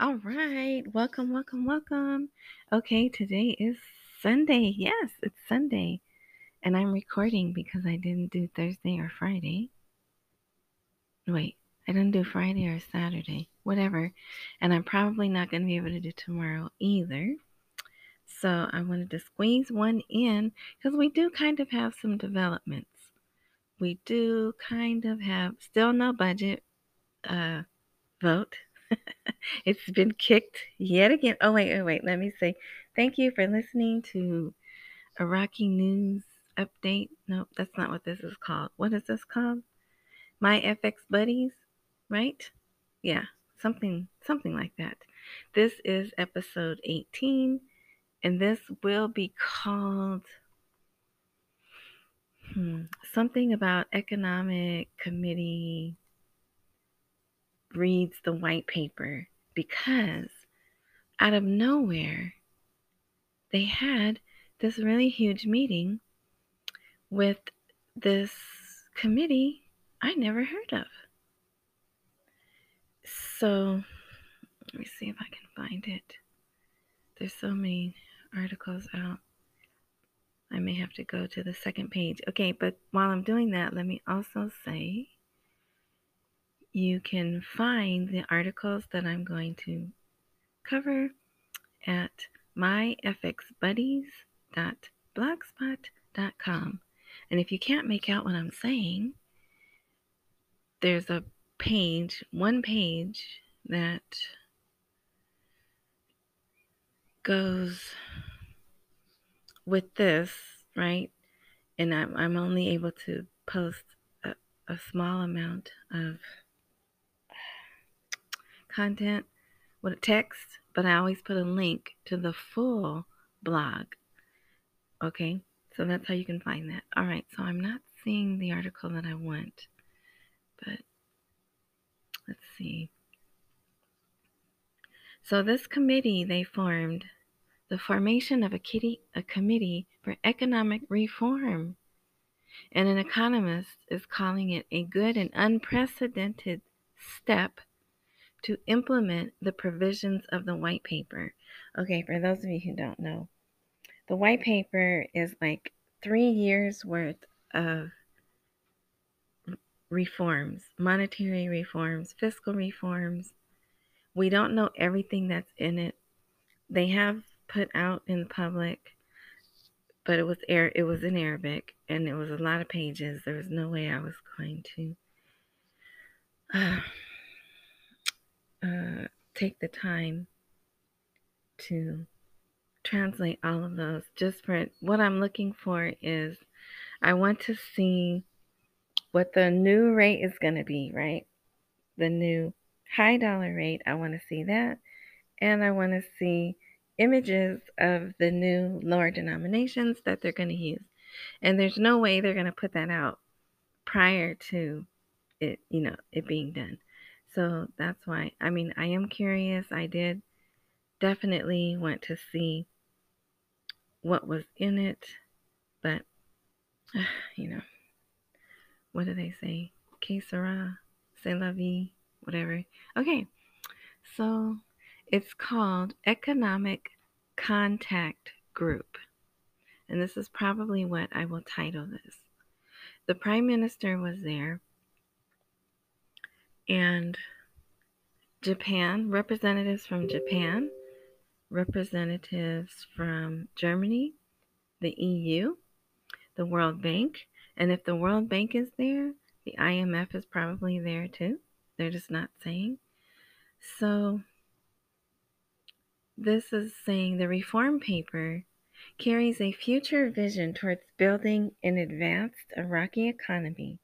All right. Welcome, welcome, welcome. Okay, today is Sunday. Yes, it's Sunday. And I'm recording because I didn't do Thursday or Friday. Wait, I didn't do Friday or Saturday. Whatever. And I'm probably not going to be able to do tomorrow either. So I wanted to squeeze one in because we do kind of have some developments. We do kind of have still no budget uh, vote. it's been kicked yet again. Oh, wait, wait, wait. Let me say thank you for listening to Iraqi News Update. No, that's not what this is called. What is this called? My FX Buddies, right? Yeah, something, something like that. This is episode 18, and this will be called hmm, something about economic committee reads the white paper because out of nowhere they had this really huge meeting with this committee I never heard of. So let me see if I can find it. There's so many articles out. I may have to go to the second page. Okay, but while I'm doing that, let me also say you can find the articles that I'm going to cover at myfxbuddies.blogspot.com. And if you can't make out what I'm saying, there's a page, one page that goes with this, right? And I'm, I'm only able to post a, a small amount of content with a text, but I always put a link to the full blog. Okay, so that's how you can find that. All right, so I'm not seeing the article that I want, but let's see. So this committee they formed, the formation of a, kitty, a committee for economic reform. And an economist is calling it a good and unprecedented step to implement the provisions of the white paper. Okay, for those of you who don't know, the white paper is like three years worth of reforms, monetary reforms, fiscal reforms. We don't know everything that's in it. They have put out in the public, but it was air it was in Arabic and it was a lot of pages. There was no way I was going to uh, uh, take the time to translate all of those. Just for what I'm looking for is I want to see what the new rate is going to be, right? The new high dollar rate. I want to see that. And I want to see images of the new lower denominations that they're going to use. And there's no way they're going to put that out prior to it, you know, it being done. So that's why, I mean, I am curious. I did definitely want to see what was in it, but, you know, what do they say? Que sera, c'est la vie, whatever. Okay, so it's called Economic Contact Group. And this is probably what I will title this. The Prime Minister was there and Japan, representatives from Japan, representatives from Germany, the EU, the World Bank, and if the World Bank is there, the IMF is probably there too. They're just not saying. So, this is saying the reform paper carries a future vision towards building an advanced Iraqi economy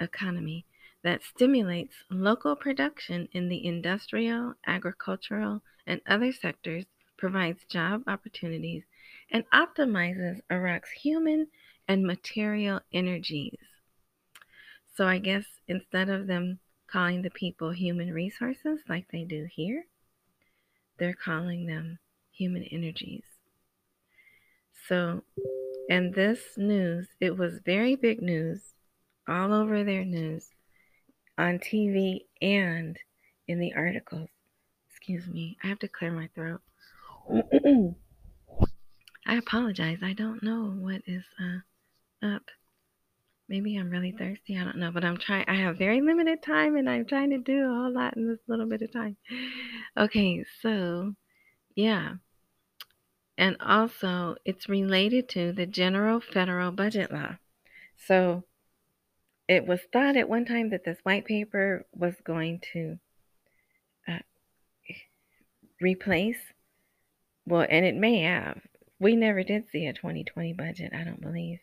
economy that stimulates local production in the industrial, agricultural, and other sectors, provides job opportunities, and optimizes Iraq's human and material energies. So I guess instead of them calling the people human resources like they do here, they're calling them human energies. So, and this news, it was very big news all over their news on TV and in the articles. Excuse me. I have to clear my throat. I apologize. I don't know what is uh, up. Maybe I'm really thirsty. I don't know, but I'm trying. I have very limited time, and I'm trying to do a whole lot in this little bit of time. Okay, so yeah, and also it's related to the general federal budget law. So it was thought at one time that this white paper was going to uh, replace, well, and it may have. We never did see a 2020 budget, I don't believe.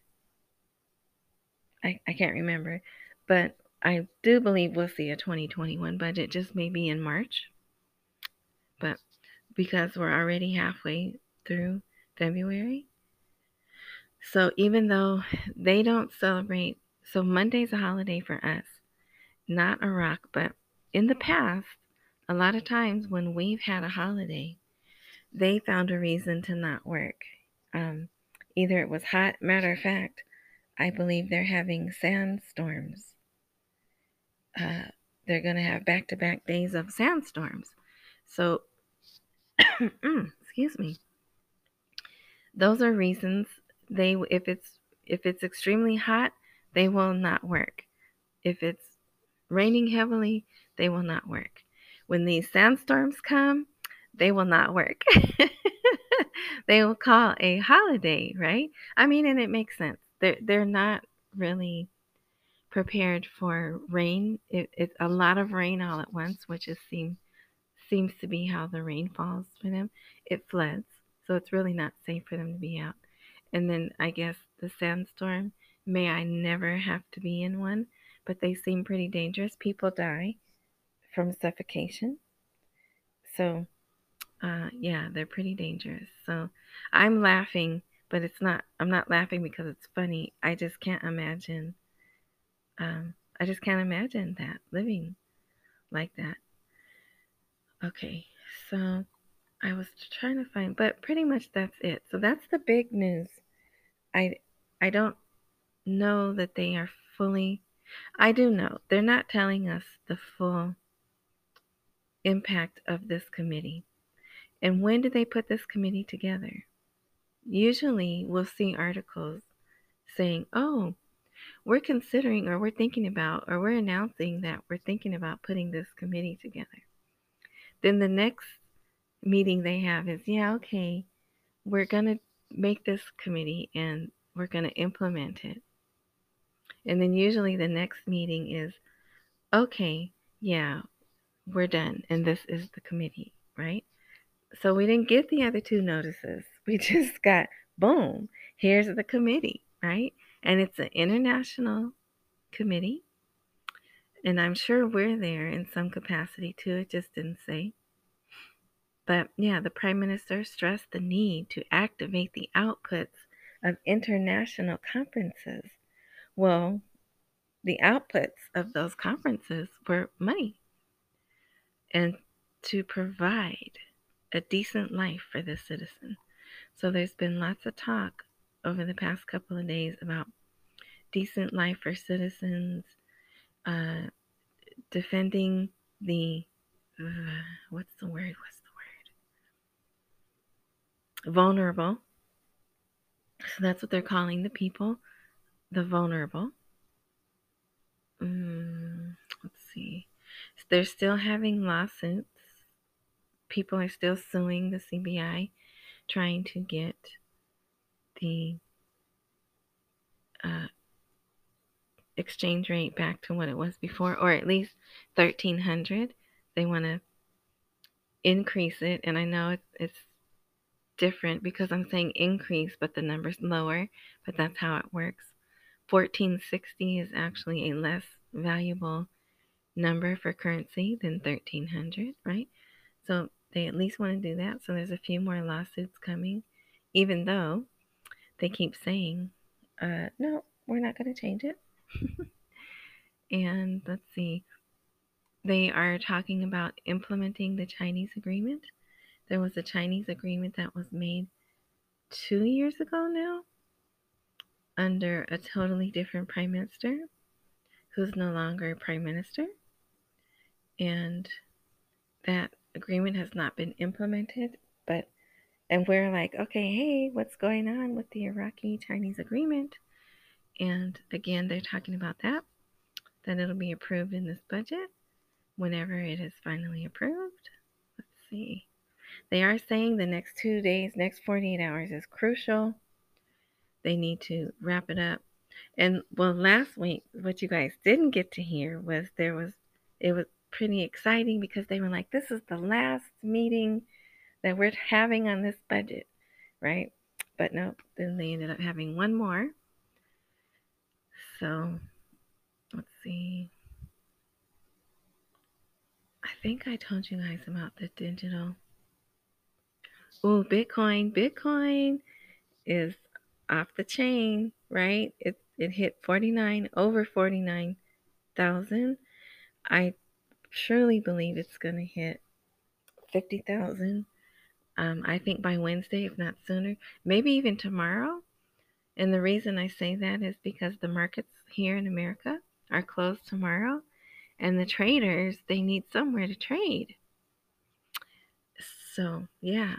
I, I can't remember, but I do believe we'll see a 2021 budget, just maybe in March. But because we're already halfway through February. So even though they don't celebrate, so Monday's a holiday for us, not Iraq, but in the past, a lot of times when we've had a holiday, they found a reason to not work. Um, either it was hot, matter of fact, I believe they're having sandstorms. Uh, they're going to have back to back days of sandstorms. So, excuse me. Those are reasons they if it's if it's extremely hot, they will not work. If it's raining heavily, they will not work. When these sandstorms come, they will not work. they will call a holiday, right? I mean, and it makes sense. They're they're not really prepared for rain. It, it's a lot of rain all at once, which is seem seems to be how the rain falls for them. It floods, so it's really not safe for them to be out. And then I guess the sandstorm. May I never have to be in one, but they seem pretty dangerous. People die from suffocation. So, uh, yeah, they're pretty dangerous. So I'm laughing but it's not i'm not laughing because it's funny i just can't imagine um, i just can't imagine that living like that okay so i was trying to find but pretty much that's it so that's the big news i i don't know that they are fully i do know they're not telling us the full impact of this committee and when did they put this committee together usually we'll see articles saying, oh, we're considering or we're thinking about or we're announcing that we're thinking about putting this committee together. Then the next meeting they have is, yeah, okay, we're going to make this committee and we're going to implement it. And then usually the next meeting is, okay, yeah, we're done and this is the committee, right? So we didn't get the other two notices. We just got, boom, here's the committee, right? And it's an international committee. And I'm sure we're there in some capacity too. It just didn't say. But yeah, the Prime Minister stressed the need to activate the outputs of international conferences. Well, the outputs of those conferences were money and to provide a decent life for the citizen. So there's been lots of talk over the past couple of days about decent life for citizens, uh, defending the uh, what's the word? What's the word? Vulnerable. So that's what they're calling the people, the vulnerable. Mm, let's see. They're still having lawsuits. People are still suing the CBI trying to get the uh, exchange rate back to what it was before, or at least 1300. They want to increase it, and I know it's, it's different because I'm saying increase, but the number's lower, but that's how it works. 1460 is actually a less valuable number for currency than 1300, right? So they at least want to do that. So there's a few more lawsuits coming, even though they keep saying, uh, no, we're not going to change it. and let's see, they are talking about implementing the Chinese agreement. There was a Chinese agreement that was made two years ago now under a totally different prime minister who's no longer prime minister. And that agreement has not been implemented, but and we're like, okay, hey, what's going on with the Iraqi Chinese agreement? And again, they're talking about that, that it'll be approved in this budget whenever it is finally approved. Let's see. They are saying the next two days, next 48 hours is crucial. They need to wrap it up. And well, last week, what you guys didn't get to hear was there was, it was pretty exciting because they were like, this is the last meeting that we're having on this budget, right? But no, then they ended up having one more. So let's see. I think I told you guys about the digital. Oh, Bitcoin. Bitcoin is off the chain, right? It it hit 49 over 49,000. I surely believe it's going to hit 50,000 um, I think by Wednesday, if not sooner, maybe even tomorrow. And the reason I say that is because the markets here in America are closed tomorrow, and the traders they need somewhere to trade. So yeah,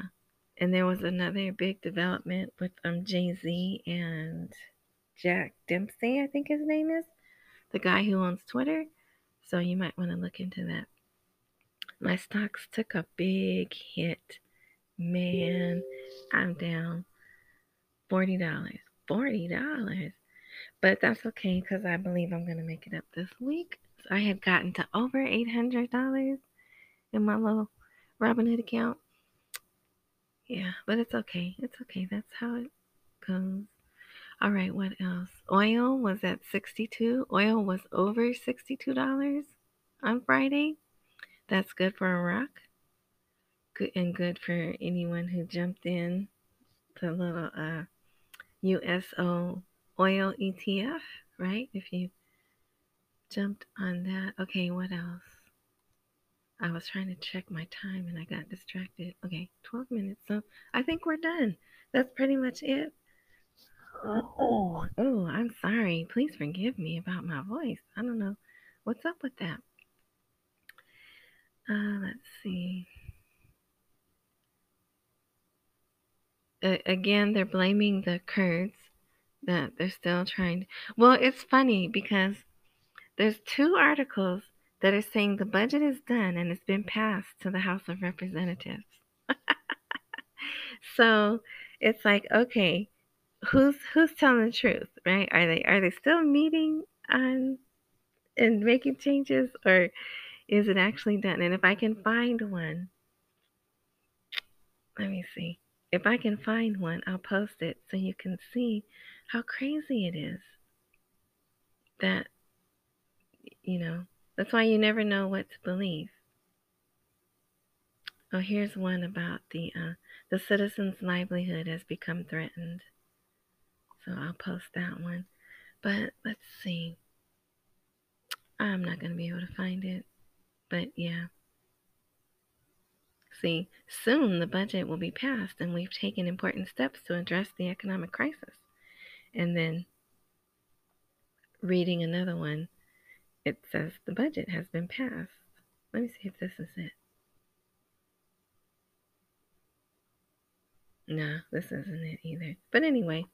and there was another big development with um Jay Z and Jack Dempsey, I think his name is, the guy who owns Twitter. So you might want to look into that. My stocks took a big hit Man, I'm down $40. $40. But that's okay because I believe I'm going to make it up this week. So I had gotten to over $800 in my little Robinhood account. Yeah, but it's okay. It's okay. That's how it goes. All right, what else? Oil was at 62. Oil was over $62 on Friday. That's good for Iraq good and good for anyone who jumped in the little uh, USO oil ETF, right? If you jumped on that. Okay, what else? I was trying to check my time and I got distracted. Okay, 12 minutes. So I think we're done. That's pretty much it. Oh, oh, I'm sorry. Please forgive me about my voice. I don't know what's up with that. Uh, let's see. uh, again, they're blaming the Kurds that they're still trying. To, well, it's funny because there's two articles that are saying the budget is done and it's been passed to the House of Representatives. so it's like, okay, who's who's telling the truth, right? Are they are they still meeting on and making changes, or is it actually done? And if I can find one, let me see. If I can find one, I'll post it so you can see how crazy it is. That, you know, that's why you never know what to believe. Oh, here's one about the uh, the citizen's livelihood has become threatened. So I'll post that one. But let's see. I'm not going to be able to find it. But yeah. See, soon the budget will be passed, and we've taken important steps to address the economic crisis. And then reading another one, it says the budget has been passed. Let me see if this is it. No, this isn't it either. But anyway,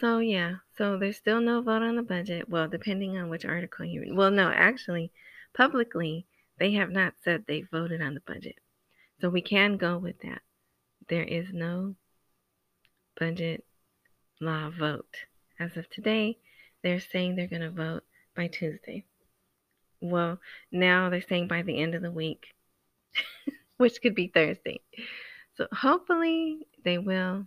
so yeah, so there's still no vote on the budget. Well, depending on which article you read. Well, no, actually, publicly, they have not said they voted on the budget. So we can go with that. There is no budget law vote. As of today, they're saying they're going to vote by Tuesday. Well, now they're saying by the end of the week, which could be Thursday. So hopefully they will,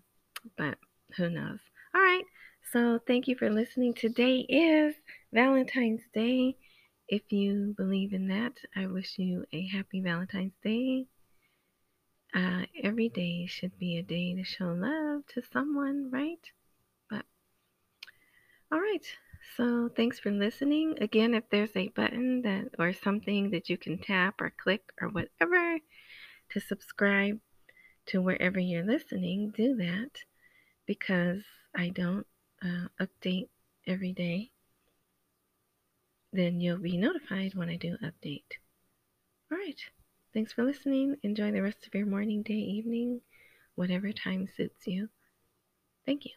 but who knows. All right. So thank you for listening. Today is Valentine's Day. If you believe in that, I wish you a happy Valentine's Day. Uh, every day should be a day to show love to someone, right? But all right. So thanks for listening. Again, if there's a button that or something that you can tap or click or whatever to subscribe to wherever you're listening, do that because I don't uh, update every day. Then you'll be notified when I do update. All right. Thanks for listening. Enjoy the rest of your morning, day, evening, whatever time suits you. Thank you.